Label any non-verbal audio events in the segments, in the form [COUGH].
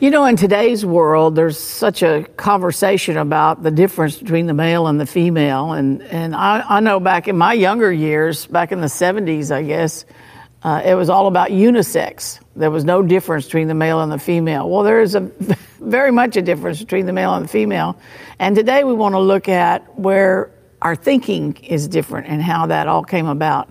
You know, in today's world, there's such a conversation about the difference between the male and the female. And, and I, I know back in my younger years, back in the 70s, I guess, uh, it was all about unisex. There was no difference between the male and the female. Well, there is a [LAUGHS] very much a difference between the male and the female. And today we want to look at where our thinking is different and how that all came about.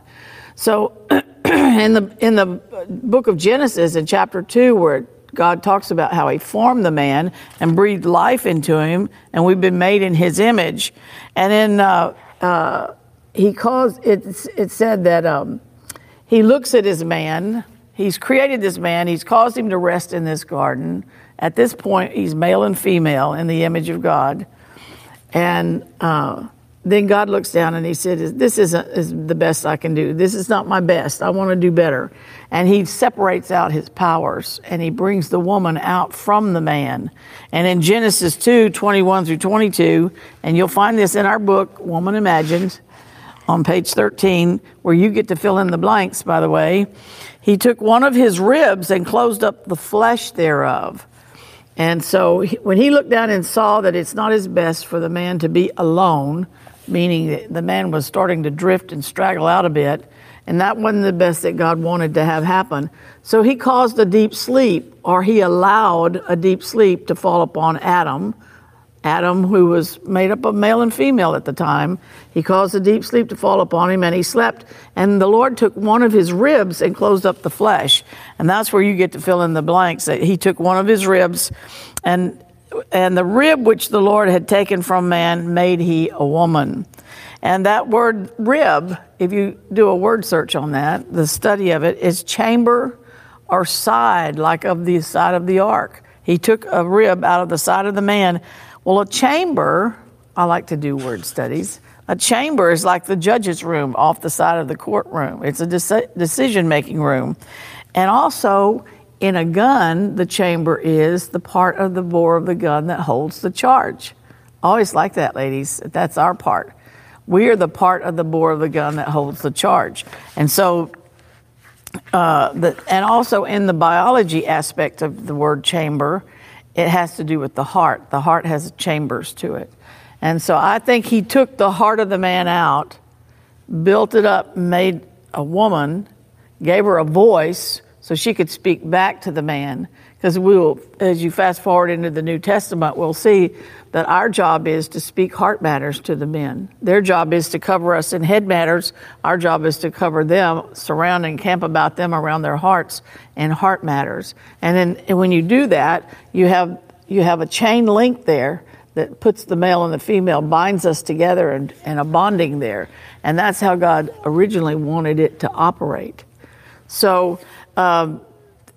So, [CLEARS THROAT] in the in the book of Genesis, in chapter two, where God talks about how He formed the man and breathed life into him, and we've been made in His image. And then uh, uh, He calls it. It said that um, He looks at His man. He's created this man. He's caused him to rest in this garden. At this point, he's male and female in the image of God, and. Uh, then God looks down and he said, This isn't is the best I can do. This is not my best. I want to do better. And he separates out his powers and he brings the woman out from the man. And in Genesis 2 21 through 22, and you'll find this in our book, Woman Imagined, on page 13, where you get to fill in the blanks, by the way. He took one of his ribs and closed up the flesh thereof. And so when he looked down and saw that it's not his best for the man to be alone, meaning the man was starting to drift and straggle out a bit, and that wasn't the best that God wanted to have happen. So he caused a deep sleep, or he allowed a deep sleep to fall upon Adam. Adam, who was made up of male and female at the time, he caused a deep sleep to fall upon him, and he slept. And the Lord took one of his ribs and closed up the flesh. And that's where you get to fill in the blanks. That He took one of his ribs and and the rib which the Lord had taken from man made he a woman. And that word rib, if you do a word search on that, the study of it is chamber or side, like of the side of the ark. He took a rib out of the side of the man. Well, a chamber, I like to do word studies. A chamber is like the judge's room off the side of the courtroom. It's a decision making room. And also, in a gun, the chamber is the part of the bore of the gun that holds the charge. Always like that, ladies. That's our part. We are the part of the bore of the gun that holds the charge. And so, uh, the, and also in the biology aspect of the word chamber, it has to do with the heart. The heart has chambers to it. And so I think he took the heart of the man out, built it up, made a woman, gave her a voice so she could speak back to the man. Because we will, as you fast forward into the New Testament, we'll see that our job is to speak heart matters to the men. Their job is to cover us in head matters. Our job is to cover them, surround and camp about them around their hearts in heart matters. And then and when you do that, you have you have a chain link there that puts the male and the female, binds us together and, and a bonding there. And that's how God originally wanted it to operate. So um,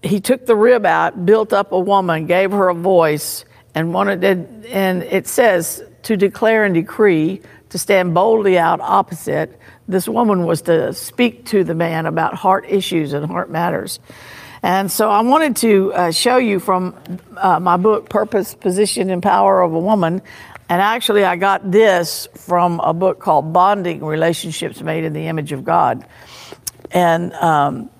he took the rib out, built up a woman, gave her a voice, and wanted it, and it says to declare and decree, to stand boldly out opposite. This woman was to speak to the man about heart issues and heart matters. And so I wanted to uh, show you from uh, my book, Purpose, Position, and Power of a Woman. And actually, I got this from a book called Bonding Relationships Made in the Image of God. And um,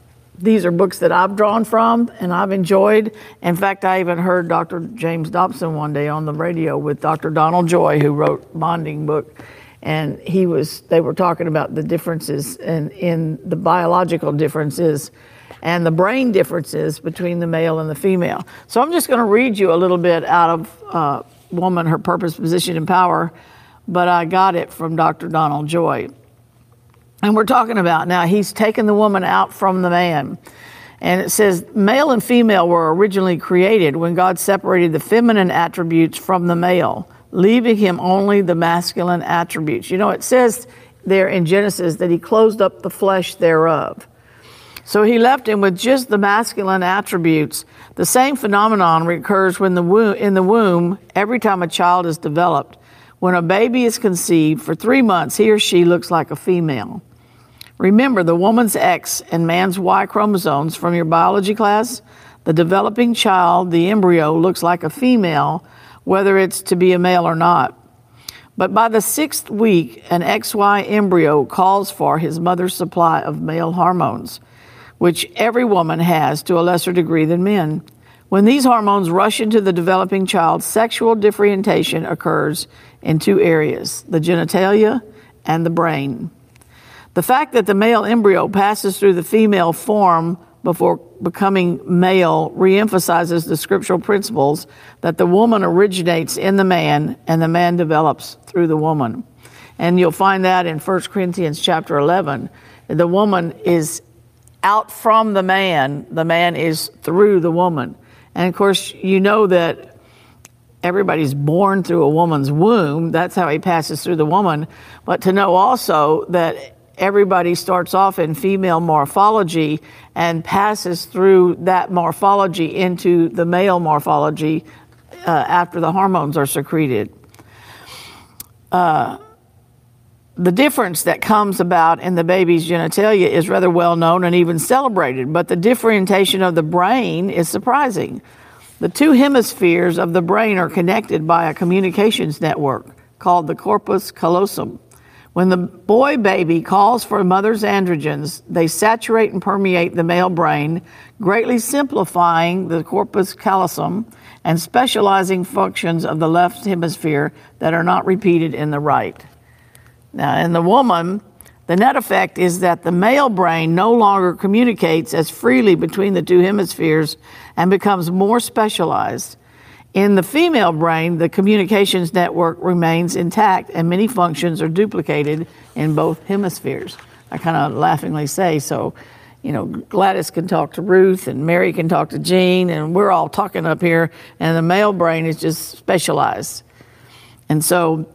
these are books that I've drawn from and I've enjoyed. In fact, I even heard Dr. James Dobson one day on the radio with Dr. Donald Joy, who wrote Bonding book, and he was they were talking about the differences in, in the biological differences and the brain differences between the male and the female. So I'm just going to read you a little bit out of uh, Woman, Her Purpose, Position, and Power, but I got it from Dr. Donald Joy. And we're talking about now, he's taken the woman out from the man. And it says, male and female were originally created when God separated the feminine attributes from the male, leaving him only the masculine attributes. You know, it says there in Genesis that he closed up the flesh thereof. So he left him with just the masculine attributes. The same phenomenon recurs when the womb, in the womb every time a child is developed. When a baby is conceived, for three months, he or she looks like a female. Remember the woman's X and man's Y chromosomes from your biology class? The developing child, the embryo, looks like a female, whether it's to be a male or not. But by the sixth week, an XY embryo calls for his mother's supply of male hormones, which every woman has to a lesser degree than men. When these hormones rush into the developing child, sexual differentiation occurs in two areas the genitalia and the brain. The fact that the male embryo passes through the female form before becoming male reemphasizes the scriptural principles that the woman originates in the man and the man develops through the woman. And you'll find that in 1 Corinthians chapter 11. The woman is out from the man, the man is through the woman. And of course, you know that everybody's born through a woman's womb. That's how he passes through the woman. But to know also that everybody starts off in female morphology and passes through that morphology into the male morphology uh, after the hormones are secreted. Uh, the difference that comes about in the baby's genitalia is rather well known and even celebrated, but the differentiation of the brain is surprising. The two hemispheres of the brain are connected by a communications network called the corpus callosum. When the boy baby calls for mother's androgens, they saturate and permeate the male brain, greatly simplifying the corpus callosum and specializing functions of the left hemisphere that are not repeated in the right. Now, in the woman, the net effect is that the male brain no longer communicates as freely between the two hemispheres and becomes more specialized. In the female brain, the communications network remains intact and many functions are duplicated in both hemispheres. I kind of laughingly say so. You know, Gladys can talk to Ruth and Mary can talk to Jean, and we're all talking up here, and the male brain is just specialized. And so,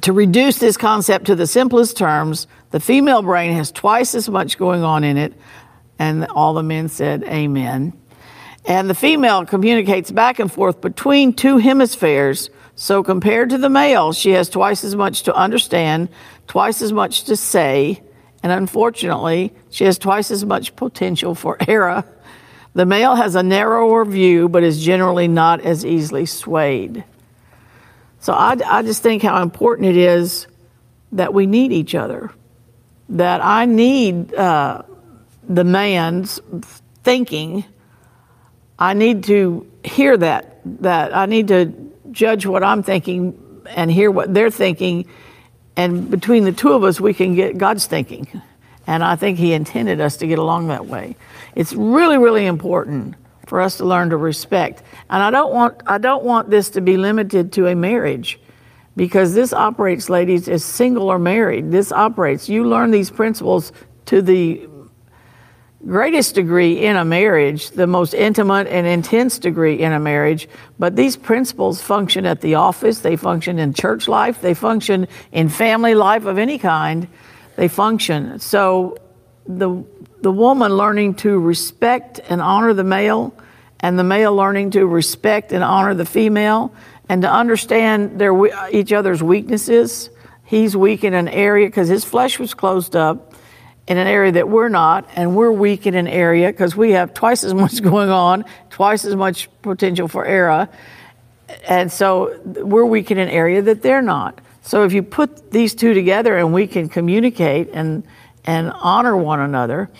to reduce this concept to the simplest terms, the female brain has twice as much going on in it, and all the men said, Amen. And the female communicates back and forth between two hemispheres. So compared to the male, she has twice as much to understand, twice as much to say, and unfortunately, she has twice as much potential for [LAUGHS] error. The male has a narrower view, but is generally not as easily swayed. So I, I just think how important it is that we need each other, that I need uh, the man's thinking I need to hear that, that I need to judge what I'm thinking and hear what they're thinking. And between the two of us, we can get God's thinking. And I think He intended us to get along that way. It's really, really important for us to learn to respect. And I don't want, I don't want this to be limited to a marriage because this operates, ladies, as single or married. This operates. You learn these principles to the greatest degree in a marriage, the most intimate and intense degree in a marriage, but these principles function at the office, they function in church life, they function in family life of any kind. They function. So the the woman learning to respect and honor the male and the male learning to respect and honor the female and to understand their each other's weaknesses. He's weak in an area because his flesh was closed up in an area that we're not, and we're weak in an area because we have twice as [LAUGHS] much going on, twice as much potential for error. And so we're weak in an area that they're not. So if you put these two together and we can communicate and, and honor one another,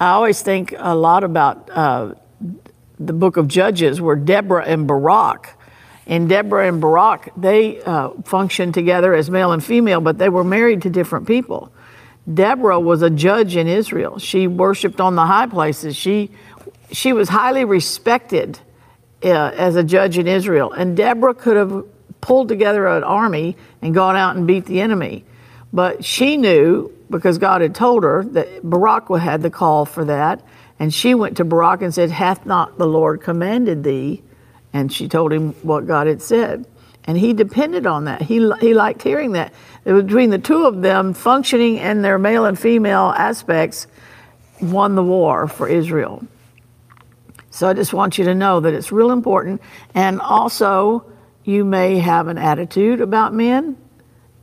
I always think a lot about uh, the book of Judges where Deborah and Barak, in Deborah and Barak, they uh, functioned together as male and female, but they were married to different people. Deborah was a judge in Israel. She worshiped on the high places. She, she was highly respected uh, as a judge in Israel. And Deborah could have pulled together an army and gone out and beat the enemy. But she knew, because God had told her, that Barak had the call for that. And she went to Barak and said, Hath not the Lord commanded thee? And she told him what God had said. And he depended on that. He, he liked hearing that between the two of them functioning in their male and female aspects won the war for Israel. So I just want you to know that it's real important. And also, you may have an attitude about men,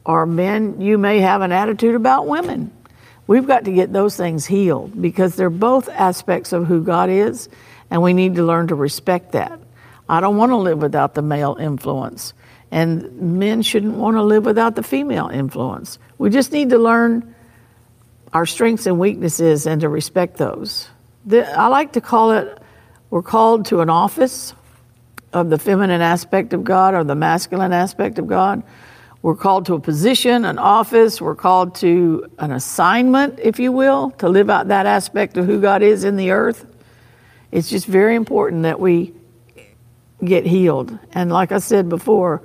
or men, you may have an attitude about women. We've got to get those things healed because they're both aspects of who God is, and we need to learn to respect that. I don't want to live without the male influence. And men shouldn't want to live without the female influence. We just need to learn our strengths and weaknesses and to respect those. The, I like to call it We're called to an office of the feminine aspect of God or the masculine aspect of God. We're called to a position, an office. We're called to an assignment, if you will, to live out that aspect of who God is in the earth. It's just very important that we get healed. And like I said before,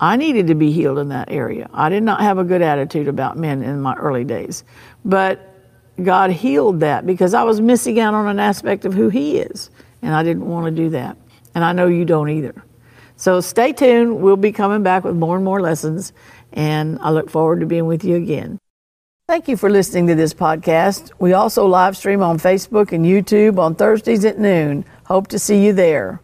I needed to be healed in that area. I did not have a good attitude about men in my early days. But God healed that because I was missing out on an aspect of who He is. And I didn't want to do that. And I know you don't either. So stay tuned. We'll be coming back with more and more lessons. And I look forward to being with you again. Thank you for listening to this podcast. We also live stream on Facebook and YouTube on Thursdays at noon. Hope to see you there.